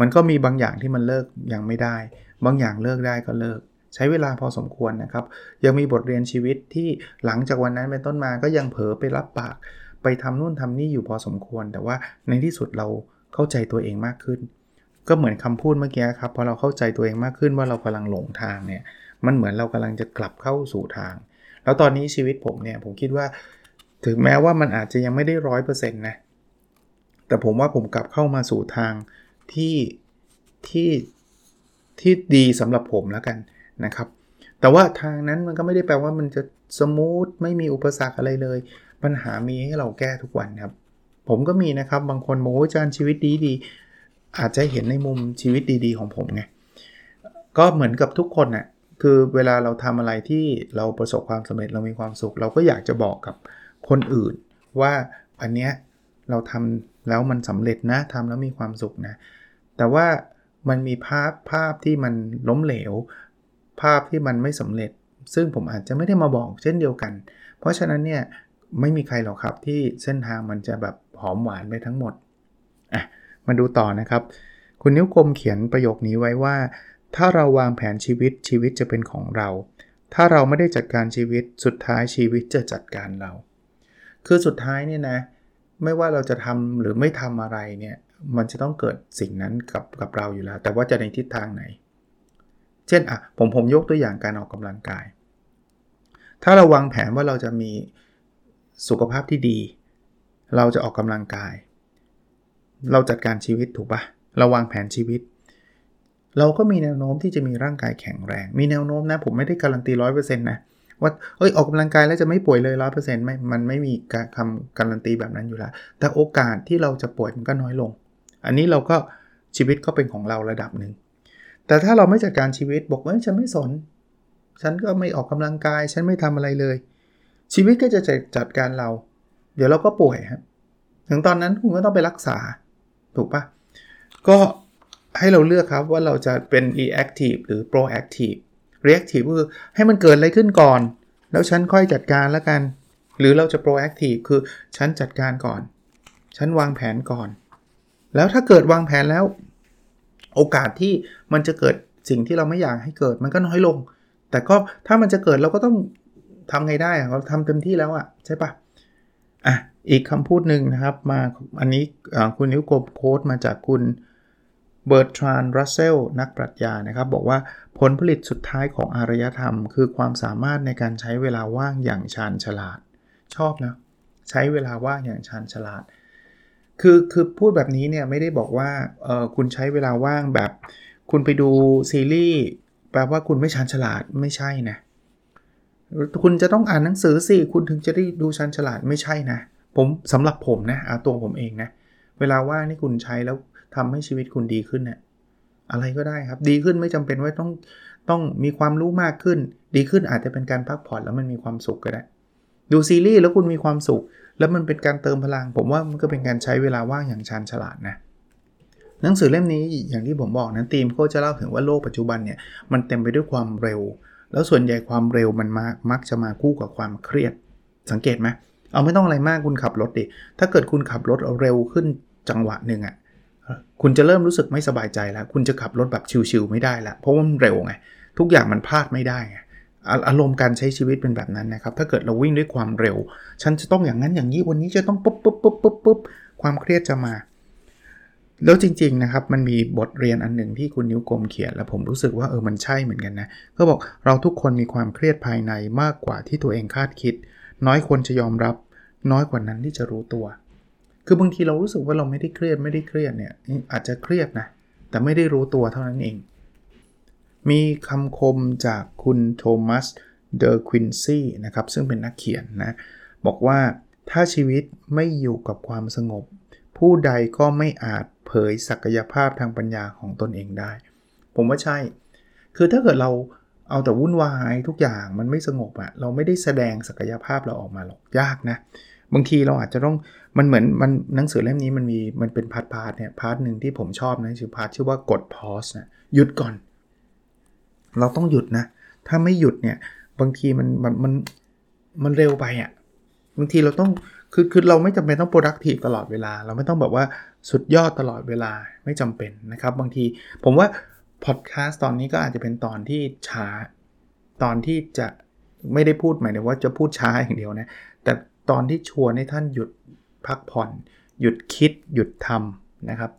มันก็มีบางอย่างที่มันเลิกยังไม่ได้ บางอย่างเลิกได้ก็เลิก ใช้เวลาพอสมควรนะครับ ยังมีบทเรียนชีวิตที่หลังจากวันนั้นเป็นต้นมาก็ยังเผลอไปรับปาก ไปทำนู่นทำนี่อยู่พอสมควร แต่ว่าในที่สุดเราเข้าใจตัวเองมากขึ้น ก็เหมือนคำพูดเมื่อกี้ครับพอเราเข้าใจตัวเองมากขึ้นว่าเรากำลังหลงทางเนี่ยมันเหมือนเรากำลังจะกลับเข้าสู่ทาง แล้วตอนนี้ชีวิตผมเนี่ยผมคิดว่าถึงแม้ว่ามันอาจจะยังไม่ได้ร้อยเปอร์เซ็นต์นะแต่ผมว่าผมกลับเข้ามาสู่ทางที่ที่ที่ดีสำหรับผมแล้วกัน นะครับ แต่ว่าทางนั้นมันก็ไม่ได้แปลว่ามันจะสมูทไม่มีอุปสรรคอะไรเลย ปัญหามีให้เราแก้ทุกวันครับ ผมก็มีนะครับ บางคนโม้อาจารย์ชีวิตดีดีอาจจะเห็นในมุมชีวิตดีๆ ของผมไง ก็เหมือนกับทุกคนนะ่ะคือเวลาเราทำอะไรที่เราประสบความสำเร็จเรามีความสุข เราก็อยากจะบอกกับคนอื่น ว่าอันเนี้ยเราทำแล้วมันสำเร็จนะทำแล้วมีความสุขนะ แต่ว่ามันมีภาพภาพที่มันล้มเหลว ภาพที่มันไม่สำเร็จ ซึ่งผมอาจจะไม่ได้มาบอกเช่นเดียวกัน เพราะฉะนั้นเนี่ยไม่มีใครหรอกครับที่เส้นทางมันจะแบบหอมหวานไปทั้งหมดอะมาดูต่อนะครับ คุณนิ้วกลมเขียนประโยคนี้ไว้ว่า ถ้าเราวางแผนชีวิตชีวิตจะเป็นของเรา ถ้าเราไม่ได้จัดการชีวิตสุดท้ายชีวิตจะจัดการเรา คือสุดท้ายเนี่ยนะไม่ว่าเราจะทำหรือไม่ทำอะไรเนี่ยมันจะต้องเกิดสิ่งนั้นกับกับเราอยู่แล้ว แต่ว่าจะในทิศทางไหน เช่นอะผมผมยกตัวอย่างการออกกำลังกาย ถ้าเราวางแผนว่าเราจะมีสุขภาพที่ดี เราจะออกกำลังกาย เราจัดการชีวิตถูกปะเราวางแผนชีวิต เราก็มีแนวโน้มที่จะมีร่างกายแข็งแรง มีแนวโน้มนะผมไม่ได้การันตีร้อยเปอร์เซ็นต์นะว่าเอ้ยออกกำลังกายแล้วจะไม่ป่วยเลยร้อยเปอร์เซ็นต์ไม่มันไม่มีคำการันตีแบบนั้นอยู่แล้วแต่โอกาสที่เราจะป่วยมันก็น้อยลง อันนี้เราก็ชีวิตก็เป็นของเราระดับหนึ่ง แต่ถ้าเราไม่จัดการชีวิตบอกว่าฉันไม่สน ฉันก็ไม่ออกกำลังกาย ฉันไม่ทำอะไรเลย ชีวิตก็จะจัดการเรา เดี๋ยวเราก็ป่วยครับถึงตอนนั้นคุณก็ต้องไปรักษา ถูกปะก็ให้เราเลือกครับว่าเราจะเป็น reactive หรือ proactive reactive คือให้มันเกิดอะไรขึ้นก่อน แล้วฉันค่อยจัดการแล้วกัน หรือเราจะ proactive คือฉันจัดการก่อน ฉันวางแผนก่อน แล้วถ้าเกิดวางแผนแล้ว โอกาสที่มันจะเกิดสิ่งที่เราไม่อยากให้เกิดมันก็น้อยลง แต่ก็ถ้ามันจะเกิดเราก็ต้องทำไงได้เราทำเต็มที่แล้วอะใช่ปะอะอีกคำพูดหนึ่งนะครับมาอันนี้คุณนิ้วกบโพสต์มาจากคุณเบิร์ตทรานรัสเซลนักปรัชญานะครับ บอกว่าผลผลิตสุดท้ายของอารยธรรม คือความสามารถในการใช้เวลาว่างอย่างชาญฉลาด ชอบนะ ใช้เวลาว่างอย่างชาญฉลาด คือคือพูดแบบนี้เนี่ยไม่ได้บอกว่าเออคุณใช้เวลาว่างแบบ คุณไปดูซีรีส์แปลว่าคุณไม่ชาญฉลาดไม่ใช่นะคุณจะต้องอ่านหนังสือสิคุณถึงจะได้ดูชาญฉลาดไม่ใช่นะผมสำหรับผมนะเอาตัวผมเองนะเวลาว่างนี่คุณใช้แล้วทำให้ชีวิตคุณดีขึ้นเนะี่ยอะไรก็ได้ครับ ดีขึ้นไม่จำเป็นว่าต้องต้องมีความรู้มากขึ้น ดีขึ้นอาจจะเป็นการพักผ่อนแล้วมันมีความสุขก็ได้ ดูซีรีส์แล้วคุณมีความสุข แล้วมันเป็นการเติมพลัง ผมว่ามันก็เป็นการใช้เวลาว่างอย่างชาญฉลาดนะหนังสือเล่มนี้อย่างที่ผมบอกนะทีมเขาจะเล่าถึงว่าโลกปัจจุบันเนี่ยมันเต็มไปด้วยความเร็ว แล้วส่วนใหญ่ความเร็วมันมามักจะมาคู่กับความเครียด สังเกตไหมเอาไม่ต้องอะไรมากคุณขับรถดิถ้าเกิดคุณขับรถเร็วขึ้นจังหวะหนึ่งอะ่ะคุณจะเริ่มรู้สึกไม่สบายใจแล้ว คุณจะขับรถแบบชิวๆไม่ได้ล้วเพราะว่ามันเร็วไง ทุกอย่างมันพลาดไม่ได้ไง อารมณ์การใช้ชีวิตเป็นแบบนั้นนะครับ ถ้าเกิดเราวิ่งด้วยความเร็ว ฉันจะต้องอย่างนั้นอย่างนี้ วันนี้จะต้องปุ๊บปุ๊บปุ๊บปุ๊บปุ๊บความเครียดจะมา แล้วจริง ๆ นะครับ มันมีบทเรียนอันหนึ่งที่คุณนิ้วกลมเขียน แล้วผมรู้สึกว่าเออ มันใช่เหมือนกันนะ ก็บอกเราทุกคนมีความเครียดภายในมากกว่าที่ตัวเองคาดคิด น้อยคนจะยอมรับ น้อยกว่านั้นที่จะรู้ตัว คือบางทีเรารู้สึกว่าเราไม่ได้เครียดไม่ได้เครียดเนี่ย อาจจะเครียดนะ แต่ไม่ได้รู้ตัวเท่านั้นเอง มีคำคมจากคุณโทมัสเดอร์ควินซี่นะครับซึ่งเป็นนักเขียนนะ บอกว่าถ้าชีวิตไม่อยู่กับความสงบ ผู้ใดก็ไม่อาจเผยศักยภาพทางปัญญาของตนเองได้ ผมว่าใช่ คือถ้าเกิดเราเอาแต่วุ่นวายทุกอย่างมันไม่สงบอะเราไม่ได้แสดงศักยภาพเราออกมาหรอกยากนะบางทีเราอาจจะต้องมันเหมือนมันหนังสือเล่มนี้มันมีมันเป็น part part เนี่ย part หนึ่งที่ผมชอบนะชื่อ part ชื่อว่ากด pause นะหยุดก่อน เราต้องหยุดนะ ถ้าไม่หยุดเนี่ยบางทีมันมันมันมันเร็วไปอะ่ะบางทีเราต้องคือคือเราไม่จำเป็นต้อง productive ตลอดเวลา เราไม่ต้องแบบว่าสุดยอดตลอดเวลาไม่จำเป็นนะครับ บางทีผมว่าพอดแคสต์ตอนนี้ก็อาจจะเป็นตอนที่ช้า ตอนที่จะไม่ได้พูดหมายถึงว่าจะพูดช้าอย่างเดียวนะ แต่ตอนที่ชวนให้ท่านหยุดพักผ่อน หยุดคิดหยุดทำนะครับ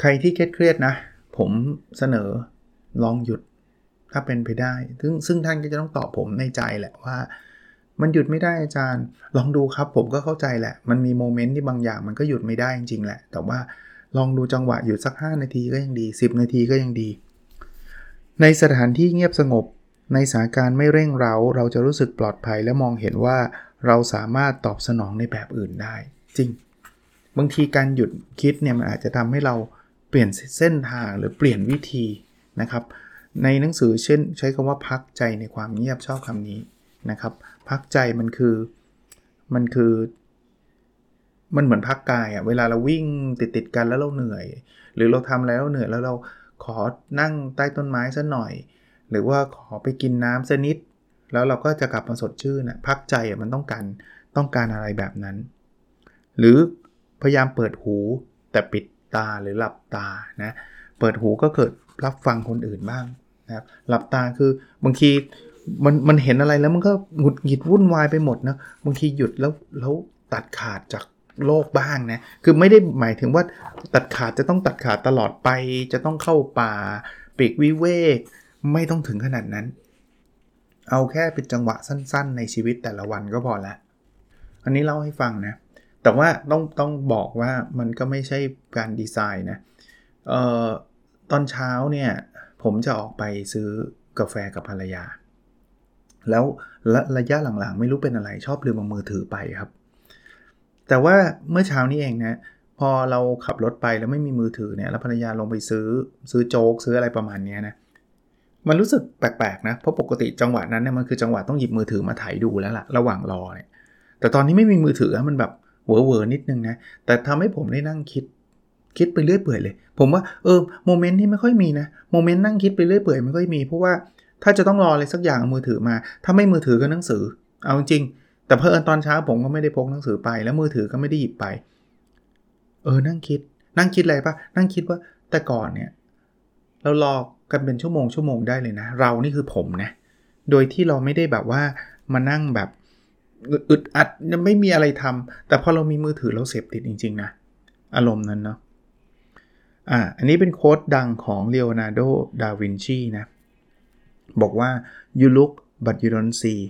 ใครที่เครียดนะ ผมเสนอ ลองหยุดถ้าเป็นไปได้ ซึ่งซึ่งท่านก็จะต้องตอบผมในใจแหละว่า มันหยุดไม่ได้อาจารย์ ลองดูครับผมก็เข้าใจแหละ มันมีโมเมนต์ที่บางอย่างมันก็หยุดไม่ได้จริงๆแหละ แต่ว่าลองดูจังหวะหยุดสัก 5 นาทีก็ยังดี 10 นาทีก็ยังดี ในสถานที่เงียบสงบ ในสถานการณ์ไม่เร่งเร้า เราจะรู้สึกปลอดภัยและมองเห็นว่าเราสามารถตอบสนองในแบบอื่นได้ จริง บางทีการหยุดคิดเนี่ยมันอาจจะทำให้เราเปลี่ยนเส้นทางหรือเปลี่ยนวิธี นะครับ ในหนังสือเช่น ใช้คำว่าพักใจในความเงียบชอบคำนี้นะครับ พักใจมันคือมันคือมันเหมือนพักกายอะ่ะเวลาเราวิ่งติดติดกันแล้วเราเหนื่อย หรือเราทำแล้วเหนื่อยแล้วเราขอนั่งใต้ต้นไม้สักหน่อย หรือว่าขอไปกินน้ำสักนิด แล้วเราก็จะกลับมาสดชื่นนะพักใจมันต้องการต้องการอะไรแบบนั้น หรือพยายามเปิดหูแต่ปิดตาหรือหลับตานะเปิดหูก็เกิด รับฟังคนอื่นบ้างนะครับหลับตาคือบางทีมันมันเห็นอะไรแล้วมันก็หงุดหงิดวุ่นวายไปหมดนะบางทีหยุดแล้วแล้วตัดขาดจากโลกบ้างนะ คือไม่ได้หมายถึงว่าตัดขาดจะต้องตัดขาดตลอดไป จะต้องเข้าป่าปีกวิเวก ไม่ต้องถึงขนาดนั้น เอาแค่เป็นจังหวะสั้นๆ ในชีวิตแต่ละวันก็พอละ อันนี้เล่าให้ฟังนะ แต่ว่าต้องต้องบอกว่ามันก็ไม่ใช่การดีไซน์นะ เอ่อ ตอนเช้าเนี่ยผมจะออกไปซื้อกาแฟกับภรรยา แล้วระระยะหลังๆ ไม่รู้เป็นอะไรชอบลืมเอามือถือไปครับ แต่ว่าเมื่อเช้านี้เองนะพอเราขับรถไปแล้วไม่มีมือถือเนี่ยแล้วภรรยาลงไปซื้อซื้อโจ๊กซื้ออะไรประมาณนี้นะมันรู้สึกแปลกๆนะเพราะปกติจังหวะนั้นเนี่ยมันคือจังหวะต้องหยิบมือถือมาถ่ายดูแล้วล่ะระหว่างรอเนี่ยแต่ตอนนี้ไม่มีมือถือมันแบบเวอร์ๆนิดนึงนะแต่ทำให้ผมได้นั่งคิด คิดไปเรื่อยเปื่อยเลย ผมว่าเออ moment ที่ไม่ค่อยมีนะ moment นั่งคิดไปเรื่อยเปื่อยไม่ค่อยมีเพราะว่าถ้าจะต้องรออะไรสักอย่างมือถือมา ถ้าไม่มือถือก็หนังสือ เอาจริง แต่เพอเอิญตอนเช้าผมก็ไม่ได้พกหนังสือไป แล้วมือถือก็ไม่ได้หยิบไป เออนั่งคิด นั่งคิดอะไรปะนั่งคิดว่าแต่ก่อนเนี่ยเรารอกันเป็นชั่วโมงชั่วโมงได้เลยนะ เรานี่คือผมนะ โดยที่เราไม่ได้แบบว่ามานั่งแบบอึดอัดไม่มีอะไรทำแต่พอเรามีมือถือเราเสพติดจริง ๆ นะ อารมณ์นั้นเนาะ อ่าอันนี้เป็นโค้ดดังของเลโอนาร์โด ดาวินชีนะ บอกว่า you look but you don't see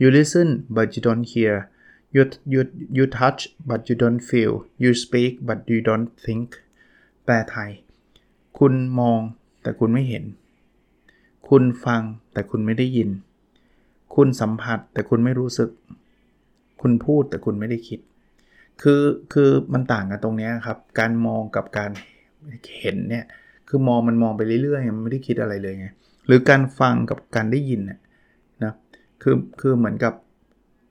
you listen but you don't hear you you you touch but you don't feel you speak but you don't think แปลไทย คุณมองแต่คุณไม่เห็น คุณฟังแต่คุณไม่ได้ยิน คุณสัมผัสแต่คุณไม่รู้สึก คุณพูดแต่คุณไม่ได้คิด คือคือมันต่างกันตรงนี้ครับ การมองกับการ เห็นเนี่ยคือมองมันมองไปเรื่อยๆมันไม่ได้คิดอะไรเลยไงหรือการฟังกับการได้ยินนะคือคือเหมือนกับ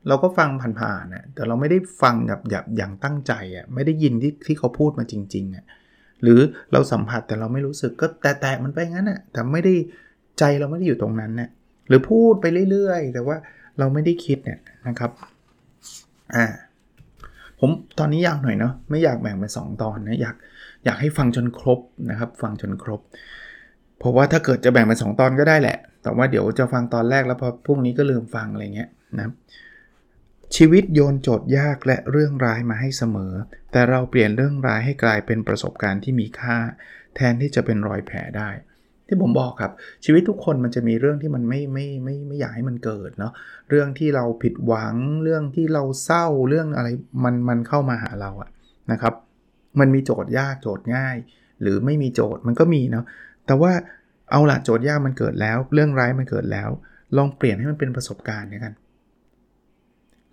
เราก็ฟังผ่านๆนะแต่เราไม่ได้ฟังแบบอย่างอย่างตั้งใจอะไม่ได้ยินที่ที่เขาพูดมาจริงๆอะหรือเราสัมผัสแต่เราไม่รู้สึกก็แต่แต่มันไปงั้นอะแต่ไม่ได้ใจเราไม่ได้อยู่ตรงนั้นเนี่ยหรือพูดไปเรื่อยๆ แต่ว่าเราไม่ได้คิดเนี่ยนะครับอ่าผมตอนนี้ยาวหน่อยเนาะไม่อยากแบ่งเป็น2ตอนนะอยาก อยากให้ฟังจนครบนะครับ ฟังจนครบ เพราะว่าถ้าเกิดจะแบ่งเป็น2ตอนก็ได้แหละ แต่ว่าเดี๋ยวจะฟังตอนแรกแล้วพอพรุ่งนี้ก็ลืมฟังอะไรเงี้ยนะชีวิตโยนโจทย์ยากและเรื่องร้ายมาให้เสมอ แต่เราเปลี่ยนเรื่องร้ายให้กลายเป็นประสบการณ์ที่มีค่า แทนที่จะเป็นรอยแผลได้ ที่ผมบอกครับ ชีวิตทุกคนมันจะมีเรื่องที่มันไม่ไม่ไม่ไม่อยากให้มันเกิดเนาะเรื่องที่เราผิดหวังเรื่องที่เราเศร้าเรื่องอะไรมันมันเข้ามาหาเราอะนะครับ มันมีโจทย์ยากโจทย์ง่าย หรือไม่มีโจทย์มันก็มีเนาะแต่ว่าเอาละโจทย์ยากมันเกิดแล้ว เรื่องร้ายมันเกิดแล้ว ลองเปลี่ยนให้มันเป็นประสบการณ์กัน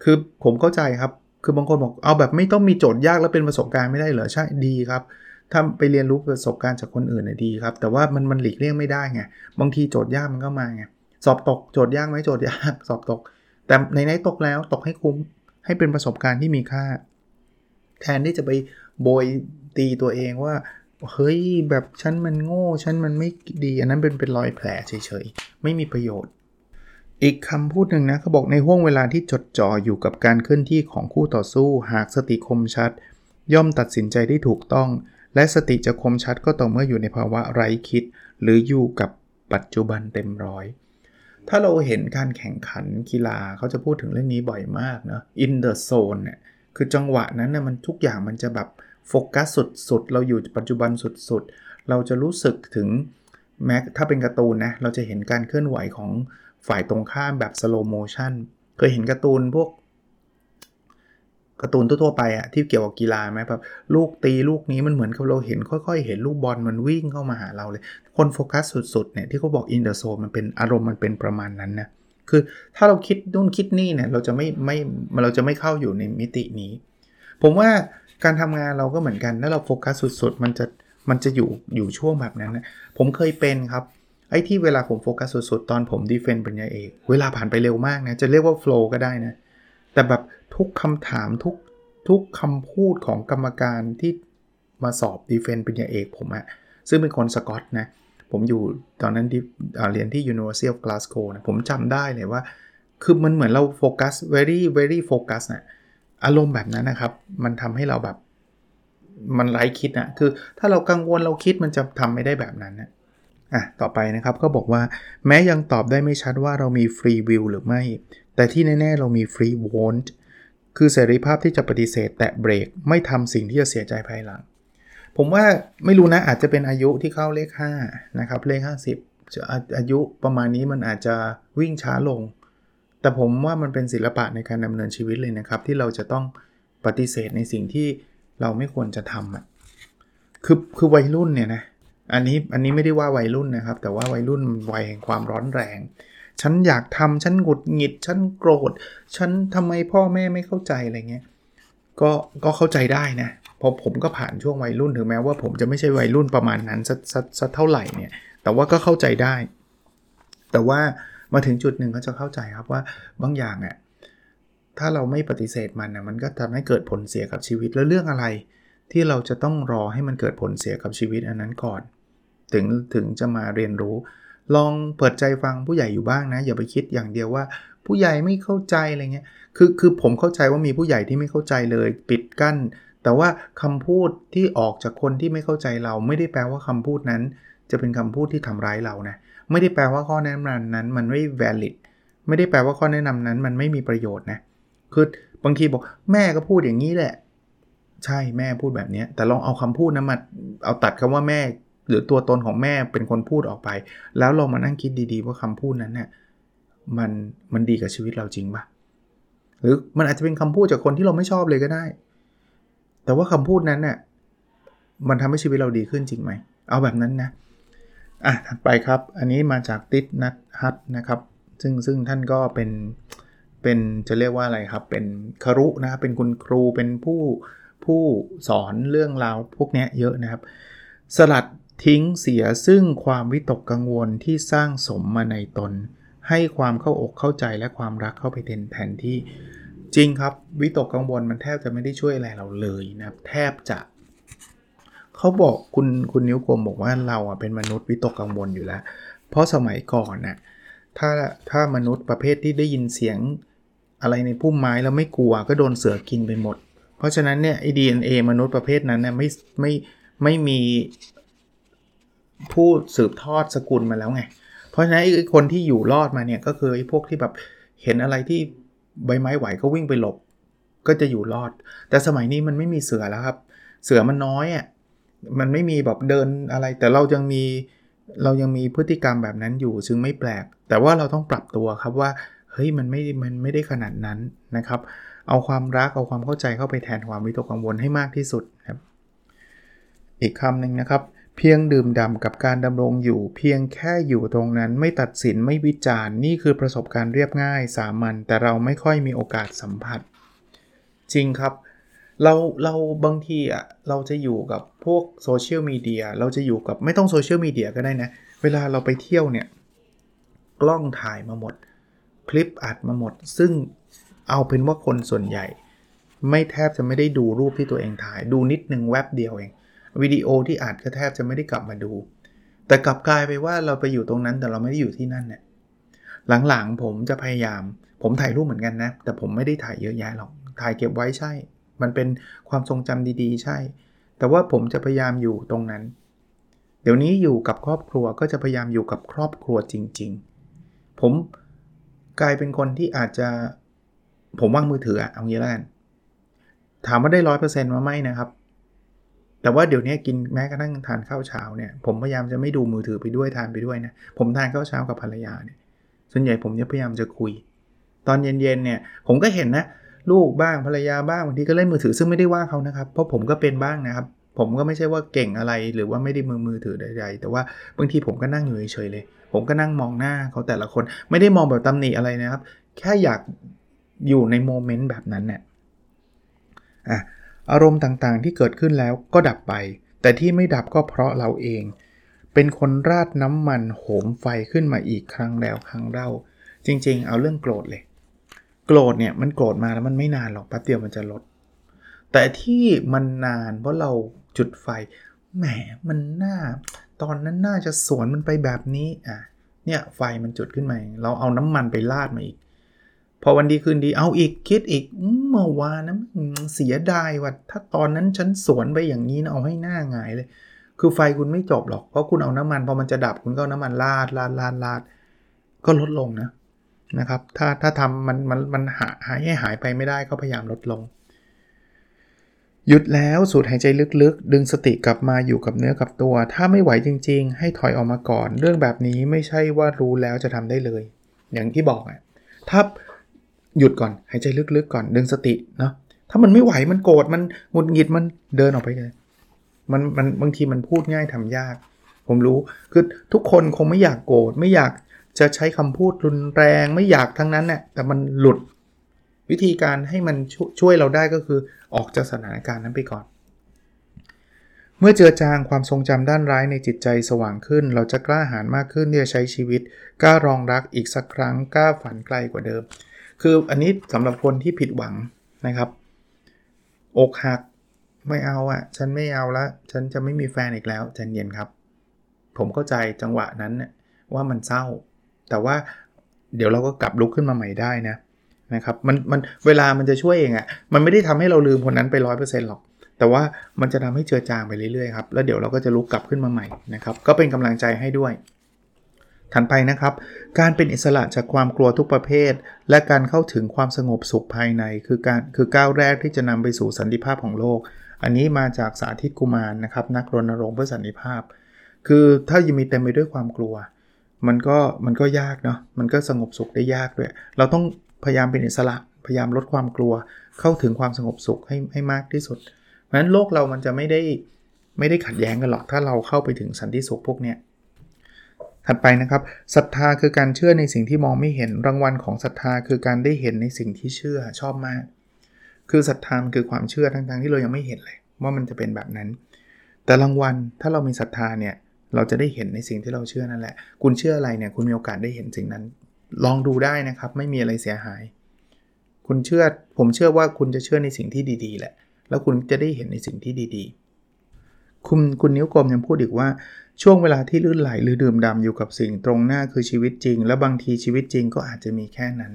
คือผมเข้าใจครับ คือบางคนบอกเอาแบบไม่ต้องมีโจทย์ยากแล้วเป็นประสบการณ์ไม่ได้เหรอใช่ดีครับถ้าไปเรียนรู้ประสบการณ์จากคนอื่นน่ยดีครับ แต่ว่ามันมันหลีกเลี่ยงไม่ได้ไงบางทีโจทย์ยากมันก็มาไงสอบตกโจทย์ยากไหมโจทย์ยากสอบตก แต่ในไหนตกแล้วตกให้คุ้มให้เป็นประสบการณ์ที่มีค่า แทนที่จะไป โบยตีตัวเองว่า เฮ้ยแบบฉันมันโง่ฉันมันไม่ดี อันนั้นเป็นเป็นรอยแผลเฉยๆ ไม่มีประโยชน์ อีกคำพูดหนึ่งนะเขาบอกในห่วงเวลาที่จดจ่ออยู่กับการเคลื่อนที่ของคู่ต่อสู้หากสติคมชัด ย่อมตัดสินใจได้ถูกต้อง และสติจะคมชัดก็ต่อเมื่ออยู่ในภาวะไร้คิด หรืออยู่กับปัจจุบันเต็มร้อยถ้าเราเห็นการแข่งขันกีฬาเขาจะพูดถึงเรื่องนี้บ่อยมากเนะ in the zone เนี่ยคือจังหวะนั้นนะมันทุกอย่างมันจะแบบ โฟกัสสุดๆ เราอยู่ปัจจุบันสุดๆ เราจะรู้สึกถึงแม้ถ้าเป็นการ์ตูนนะ เราจะเห็นการเคลื่อนไหวของฝ่ายตรงข้ามแบบ slow motion เคยเห็นการ์ตูนพวกการ์ตูนทั่วไปอะที่เกี่ยวกับกีฬาไหมแบบลูกตีลูกนี้มันเหมือนกับเราเห็นค่อย ๆ เห็นลูกบอลมันวิ่งเข้ามาหาเราเลย คนโฟกัสสุดๆเนี่ยที่เขาบอก in the zone มันเป็นอารมณ์มันเป็นประมาณนั้นนะคือถ้าเราคิดนู่นคิดนี่เนี่ยเราจะไม่ไม่เราจะไม่เข้าอยู่ในมิตินี้ ผมว่า การทำงานเราก็เหมือนกันถ้าเราโฟกัสสุดๆ มันจะมันจะอยู่อยู่ช่วงแบบนั้นนะผมเคยเป็นครับไอ้ที่เวลาผมโฟกัสสุดๆ ตอนผม defend ปริญญาเอกเวลาผ่านไปเร็วมากนะจะเรียกว่า flow ก็ได้นะแต่แบบทุกคำถามทุกทุกคำพูดของกรรมการที่มาสอบ defend ปริญญาเอกผมอะซึ่งเป็นคนสกอตนะผมอยู่ตอนนั้นเรียนที่ University of Glasgow นะผมจำได้เลยว่า คือมันเหมือนเราโฟกัส very very focus นะ อารมณ์แบบนั้นนะครับ มันทำให้เราแบบมันไร้คิดนะคือถ้าเรากังวลเราคิดมันจะทำไม่ได้แบบนั้นนะอะต่อไปนะครับก็บอกว่าแม้ยังตอบได้ไม่ชัดว่าเรามีฟรีวิลหรือไม่ แต่ที่แน่ ๆ เรามีฟรีวอนต์คือเสรีภาพที่จะปฏิเสธ แตะเบรกไม่ทำสิ่งที่จะเสียใจภายหลัง ผมว่าไม่รู้นะอาจจะเป็นอายุที่เข้าเลข5นะครับเลข 50จะอายุประมาณนี้มันอาจจะวิ่งช้าลง แต่ผมว่ามันเป็นศิลปะในการดำเนินชีวิตเลยนะครับ ที่เราจะต้องปฏิเสธในสิ่งที่เราไม่ควรจะทำอะคือคือวัยรุ่นเนี่ยนะอันนี้อันนี้ไม่ได้ว่าวัยรุ่นนะครับ แต่ว่าวัยรุ่นวัยแห่งความร้อนแรง ฉันอยากทำฉันหงุดหงิด ฉันโกรธ ฉันทำไมพ่อแม่ไม่เข้าใจอะไรเงี้ยก็ก็เข้าใจได้นะเพราะผมก็ผ่านช่วงวัยรุ่นถึงแม้ว่าผมจะไม่ใช่วัยรุ่นประมาณนั้นสักสักสักเท่าไหร่เนี่ย แต่ว่าก็เข้าใจได้ แต่ว่า มาถึงจุดหนึ่งก็จะเข้าใจครับว่าบางอย่างอะ่ะถ้าเราไม่ปฏิเสธมันนะมันก็ทำให้เกิดผลเสียกับชีวิตแล้วเรื่องอะไร ที่เราจะต้องรอให้มันเกิดผลเสียกับชีวิตอันนั้นก่อน ถึงถึงจะมาเรียนรู้ ลองเปิดใจฟังผู้ใหญ่อยู่บ้างนะ อย่าไปคิดอย่างเดียวว่า ผู้ใหญ่ไม่เข้าใจอะไรเงี้ยคือคือผมเข้าใจว่ามีผู้ใหญ่ที่ไม่เข้าใจเลย ปิดกั้น แต่ว่าคำพูดที่ออกจากคนที่ไม่เข้าใจเรา ไม่ได้แปลว่าคำพูดนั้น จะเป็นคำพูดที่ทำร้ายเรานะ ไม่ได้แปลว่าข้อแนะนำนั้นมันไม่ valid ไม่ได้แปลว่าข้อแนะนำนั้นมันไม่มีประโยชน์นะ คือบางทีบอกแม่ก็พูดอย่างนี้แหละ ใช่แม่พูดแบบนี้ แต่ลองเอาคำพูดนั้นมาเอาตัดคำว่าแม่ หรือตัวตนของแม่เป็นคนพูดออกไป แล้วลองมานั่งคิดดีๆว่าคำพูดนั้นเนี่ยมันมันดีกับชีวิตเราจริงปะหรือมันอาจจะเป็นคำพูดจากคนที่เราไม่ชอบเลยก็ได้ แต่ว่าคำพูดนั้นเนี่ยมันทำให้ชีวิตเราดีขึ้นจริงไหม เอาแบบนั้นนะ อะถัดไปครับ อันนี้มาจากติดนัทฮัตนะครับ ซึ่งซึ่งท่านก็เป็นเป็นจะเรียกว่าอะไรครับ เป็นครุนะครับ เป็นคุณครูเป็นผู้ผู้สอนเรื่องราวพวกนี้เยอะนะครับ สลัดทิ้งเสียซึ่งความวิตกกังวลที่สร้างสมมาในตน ให้ความเข้าอกเข้าใจและความรักเข้าไปแทนที่จริงครับ วิตกกังวลมันแทบจะไม่ได้ช่วยอะไรเราเลยนะครับ แทบจะ เขาบอกคุณคุณนิ้วกลมบอกว่าเราอะเป็นมนุษย์วิตกกังวลอยู่แล้ว เพราะสมัยก่อนน่ะถ้าถ้ามนุษย์ประเภทที่ได้ยินเสียงอะไรในพุ่มไม้แล้วไม่กลัวก็โดนเสือกินไปหมด เพราะฉะนั้นเนี่ยไอ้ดีเอมนุษย์ประเภทนั้นเนี่ยไม่ไม่ไม่มีผู้สืบทอดสกุลมาแล้วไง เพราะฉะนั้นไอ้คนที่อยู่รอดมาเนี่ยก็คือไอ้พวกที่แบบเห็นอะไรที่ใบไม้ไหวก็วิ่งไปหลบ ก็จะอยู่รอด แต่สมัยนี้มันไม่มีเสือแล้วครับ เสือมันน้อยอะ มันไม่มีแบบเดินอะไร แต่เรายังมีเรายังมีพฤติกรรมแบบนั้นอยู่ซึ่งไม่แปลก แต่ว่าเราต้องปรับตัวครับว่าเฮ้ยมันไม่มันไม่ได้ขนาดนั้นนะครับ เอาความรักเอาความเข้าใจเข้าไปแทนความวิตกกังวลให้มากที่สุดครับ อีกคำหนึ่งนะครับ เพียงดื่มด่ากับการดำรงอยู่ เพียงแค่อยู่ตรงนั้นไม่ตัดสินไม่วิจารณ์นี่คือประสบการณ์เรียบง่ายสามัญแต่เราไม่ค่อยมีโอกาสสัมผัส จริงครับ เราเราบางทีอะเราจะอยู่กับพวกโซเชียลมีเดียเราจะอยู่กับไม่ต้องโซเชียลมีเดียก็ได้นะ เวลาเราไปเที่ยวเนี่ย กล้องถ่ายมาหมด คลิปอัดมาหมด ซึ่งเอาเป็นว่าคนส่วนใหญ่ ไม่แทบจะไม่ได้ดูรูปที่ตัวเองถ่าย ดูนิดนึงแวบเดียวเองวิดีโอที่อัดก็แทบจะไม่ได้กลับมาดู แต่กลับกลายไปว่าเราไปอยู่ตรงนั้นแต่เราไม่ได้อยู่ที่นั่นเนี่ยหลังๆผมจะพยายาม ผมถ่ายรูปเหมือนกันนะ แต่ผมไม่ได้ถ่ายเยอะแยะหรอกถ่ายเก็บไว้ใช่ มันเป็นความทรงจำดีๆ ใช่ แต่ว่าผมจะพยายามอยู่ตรงนั้น เดี๋ยวนี้อยู่กับครอบครัวก็จะพยายามอยู่กับครอบครัวจริง ๆ ผมกลายเป็นคนที่อาจจะผมว่างมือถืออะเอางี้แล้วกันถามว่าได้ร้อยเปอร์เซ็นต์ว่าไม่นะครับ แต่ว่าเดี๋ยวนี้กินแม้กระทั่งทานข้าวเช้าเนี่ย ผมพยายามจะไม่ดูมือถือไปด้วยทานไปด้วยนะ ผมทานข้าวเช้ากับภรรยาเนี่ย ส่วนใหญ่ผมจะพยายามจะคุย ตอนเย็นๆเนี่ย ผมก็เห็นนะ ลูกบ้างภรรยาบ้างบางทีก็เล่นมือถือซึ่งไม่ได้ว่าเขานะครับ เพราะผมก็เป็นบ้างนะครับ ผมก็ไม่ใช่ว่าเก่งอะไรหรือว่าไม่ได้มือมือถือใดๆแต่ว่าบางทีผมก็นั่งอยู่เฉยๆเลย ผมก็นั่งมองหน้าเขาแต่ละคนไม่ได้มองแบบตำหนิอะไรนะครับ แค่อยากอยู่ในโมเมนต์แบบนั้นเนี่ยอะอารมณ์ต่างๆที่เกิดขึ้นแล้วก็ดับไป แต่ที่ไม่ดับก็เพราะเราเอง เป็นคนราดน้ำมันโหมไฟขึ้นมาอีกครั้งแล้วครั้งเล่า จริงๆ เอาเรื่องโกรธเลย โกรธเนี่ยมันโกรธมาแล้วมันไม่นานหรอกแป๊บเดียวมันจะลด แต่ที่มันนานเพราะเราจุดไฟ แหมมันน่า ตอนนั้นน่าจะสวนมันไปแบบนี้อะเนี่ยไฟมันจุดขึ้นมาเราเอาน้ำมันไปลาดมาอีก พอวันดีคืนดีเอาอีกคิดอีกเมื่อวานนะเสียดายว่าถ้าตอนนั้นฉันสวนไปอย่างนี้นะเอาให้หน้าหงายเลย คือไฟคุณไม่จบหรอกเพราะคุณเอาน้ำมันพอมันจะดับคุณก็เอาน้ำมันลาดลาดลาดลาดก็ลดลงนะ นะครับ ถ้าถ้าทำมันมันมันหายให้หายไปไม่ได้ก็พยายามลดลง หยุดแล้วสูดหายใจลึกๆ ดึงสติกลับมาอยู่กับเนื้อกับตัว ถ้าไม่ไหวจริง ๆ ให้ถอยออกมาก่อน เรื่องแบบนี้ไม่ใช่ว่ารู้แล้วจะทำได้เลย อย่างที่บอกอะถ้าหยุดก่อนหายใจลึกๆ ก่อนดึงสติเนาะถ้ามันไม่ไหวมันโกรธมันหงุดหงิดมันเดินออกไปเลยมันมันบางทีมันพูดง่ายทำยาก ผมรู้คือทุกคนคงไม่อยากโกรธไม่อยาก จะใช้คำพูดรุนแรงไม่อยากทั้งนั้นเนี่ยแต่มันหลุด วิธีการให้มันชช่วยเราได้ก็คือออกจากสถานการณ์นั้นไปก่อน เมื่อเจือจางความทรงจำด้านร้ายในจิตใจสว่างขึ้น เราจะกล้าหาญมากขึ้นที่จะใช้ชีวิตกล้ารองรักอีกสักครั้งกล้าฝันไกลกว่าเดิม คืออันนี้สำหรับคนที่ผิดหวังนะครับ อกหักไม่เอาอะ่ะ ฉันไม่เอาละ ฉันจะไม่มีแฟนอีกแล้วใจเย็นครับ ผมเข้าใจจังหวะนั้นว่ามันเศร้า แต่ว่าเดี๋ยวเราก็กลับลุกขึ้นมาใหม่ได้นะนะครับมันมันเวลามันจะช่วยเองอะ่ะมันไม่ได้ทำให้เราลืมคนนั้นไปร้อยเปอร์เซ็นต์หรอก แต่ว่ามันจะทำให้เจือจางไปเรื่อยๆครับแล้วเดี๋ยวเราก็จะลุกกลับขึ้นมาใหม่นะครับก็เป็นกำลังใจให้ด้วยถัดไปนะครับ การเป็นอิสระจากความกลัวทุกประเภท และการเข้าถึงความสงบสุขภายใน คือการคือก้าวแรกที่จะนำไปสู่สันติภาพของโลก อันนี้มาจากสาธิตกุมารนนะครับ นักรณรงค์เพื่อสันติภาพ คือถ้ายังมีเต็มไปด้วยความกลัว มันก็มันก็ยากเนาะมันก็สงบสุขได้ยากด้วย เราต้องพยายามเป็นอิสระพยายามลดความกลัวเข้าถึงความสงบสุขให้ให้มากที่สุด เพราะฉะนั้นโลกเรามันจะไม่ได้ไม่ได้ขัดแย้งกันหรอกถ้าเราเข้าไปถึงสันติสุขพวกเนี้ยถัดไปนะครับศรัทธาคือการเชื่อในสิ่งที่มองไม่เห็นรางวัลของศรัทธาคือการได้เห็นในสิ่งที่เชื่อชอบมาก คือศรัทธาคือความเชื่อทั้งๆที่เรายังไม่เห็นเลย ว่ามันจะเป็นแบบนั้น แต่รางวัลถ้าเรามีศรัทธาเนี่ย เราจะได้เห็นในสิ่งที่เราเชื่อนั่นแหละ คุณเชื่ออะไรเนี่ยคุณมีโอกาสได้เห็นสิ่งนั้น ลองดูได้นะครับ ไม่มีอะไรเสียหาย คุณเชื่อผมเชื่อว่าคุณจะเชื่อในสิ่งที่ดีๆแหละ แล้วคุณจะได้เห็นในสิ่งที่ดีๆ คุณคุณนิ้วกลมยังพูดอีกว่าช่วงเวลาที่ลื่นไหลหรือดื่มดำอยู่กับสิ่งตรงหน้าคือชีวิตจริง และบางทีชีวิตจริงก็อาจจะมีแค่นั้น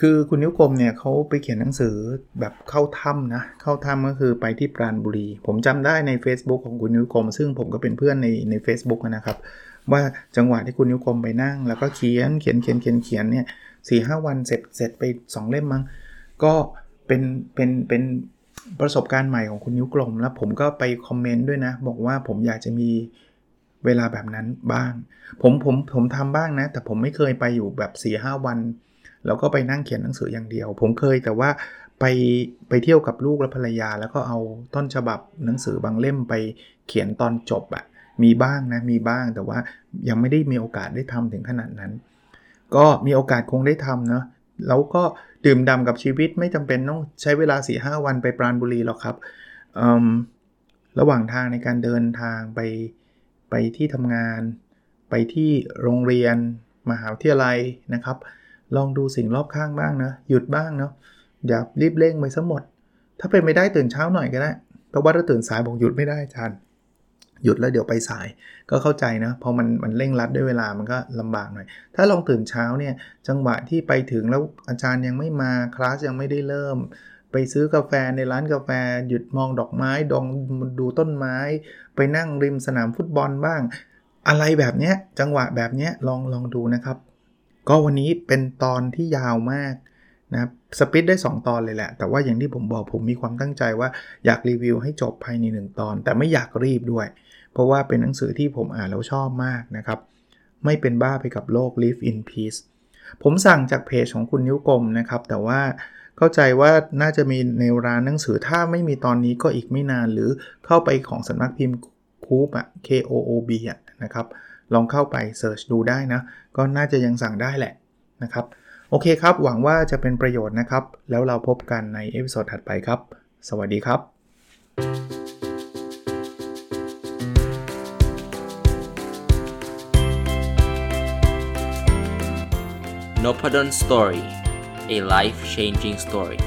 คือคุณนิ้วกลมเนี่ยเขาไปเขียนหนังสือแบบเข้าถ้ำนะ เข้าถ้ำก็คือไปที่ปราณบุรี ผมจำได้ใน Facebook ของคุณนิ้วกลม ซึ่งผมก็เป็นเพื่อนในใน a c e b o o k นะครับ ว่าจังหวะที่คุณนิ้วกลมไปนั่ง แล้วก็เขียนเขียนเขียนเขียนเขียนเนี่ยสี่ห้าวันเสร็จเสร็จไป 2 เล่มมั้งก็เป็นเป็นเป็นประสบการณ์ใหม่ของคุณนิ้วกลม แล้วผมก็ไปคอมเมนต์ด้วยนะ บอกว่าผมอยากจะมีเวลาแบบนั้นบ้าง ผมผมผมทำบ้างนะ แต่ผมไม่เคยไปอยู่แบบ4ีหวัน แล้วก็ไปนั่งเขียนหนังสืออย่างเดียว ผมเคยแต่ว่าไปไปเที่ยวกับลูกและภรรยา แล้วก็เอาต้นฉบับหนังสือบางเล่มไปเขียนตอนจบอะมีบ้างนะมีบ้างแต่ว่ายังไม่ได้มีโอกาสได้ทำถึงขนาดนั้น ก็มีโอกาสคงได้ทำเนาะแล้วก็ดื่มดำกับชีวิตไม่จำเป็นต้องใช้เวลา4ีหวันไปปราณบุรีหรอกครับระหว่างทางในการเดินทางไปไปที่ทำงาน ไปที่โรงเรียน มหาวิทยาลัยนะครับ ลองดูสิ่งรอบข้างบ้างนะ หยุดบ้างเนาะอย่ารีบเร่งไปซะหมด ถ้าเป็นไม่ได้ตื่นเช้าหน่อยก็ได้เพราะว่าถ้าตื่นสายบอกหยุดไม่ได้อาจารย์ หยุดแล้วเดี๋ยวไปสายก็เข้าใจนะพอมันมันเร่งรัดด้วยเวลามันก็ลำบากหน่อย ถ้าลองตื่นเช้าเนี่ยจังหวะที่ไปถึงแล้วอาจารย์ยังไม่มาคลาสยังไม่ได้เริ่ม ไปซื้อกาแฟในร้านกาแฟ หยุดมองดอกไม้ดองดูต้นไม้ ไปนั่งริมสนามฟุตบอลบ้าง อะไรแบบนี้จังหวะแบบนี้ลองลองดูนะครับ ก็วันนี้เป็นตอนที่ยาวมากนะสปิดได้ 2 ตอนเลยแหละ แต่ว่าอย่างที่ผมบอกผมมีความตั้งใจว่าอยากรีวิวให้จบภายใน 1 ตอน แต่ไม่อยากรีบด้วย เพราะว่าเป็นหนังสือที่ผมอ่านแล้วชอบมากนะครับ ไม่เป็นบ้าไปกับโลก live in peace ผมสั่งจากเพจของคุณนิ้วกลมนะครับ แต่ว่าเข้าใจว่าน่าจะมีในร้านหนังสือถ้าไม่มีตอนนี้ก็อีกไม่นานหรือเข้าไปของสำนักพิมพ์คูบอะ K O O B อะนะครับ ลองเข้าไป search ดูได้นะ ก็น่าจะยังสั่งได้แหละนะครับ โอเคครับ หวังว่าจะเป็นประโยชน์นะครับ แล้วเราพบกันใน episode ถัดไปครับ สวัสดีครับ n o p a d o n Story a life changing story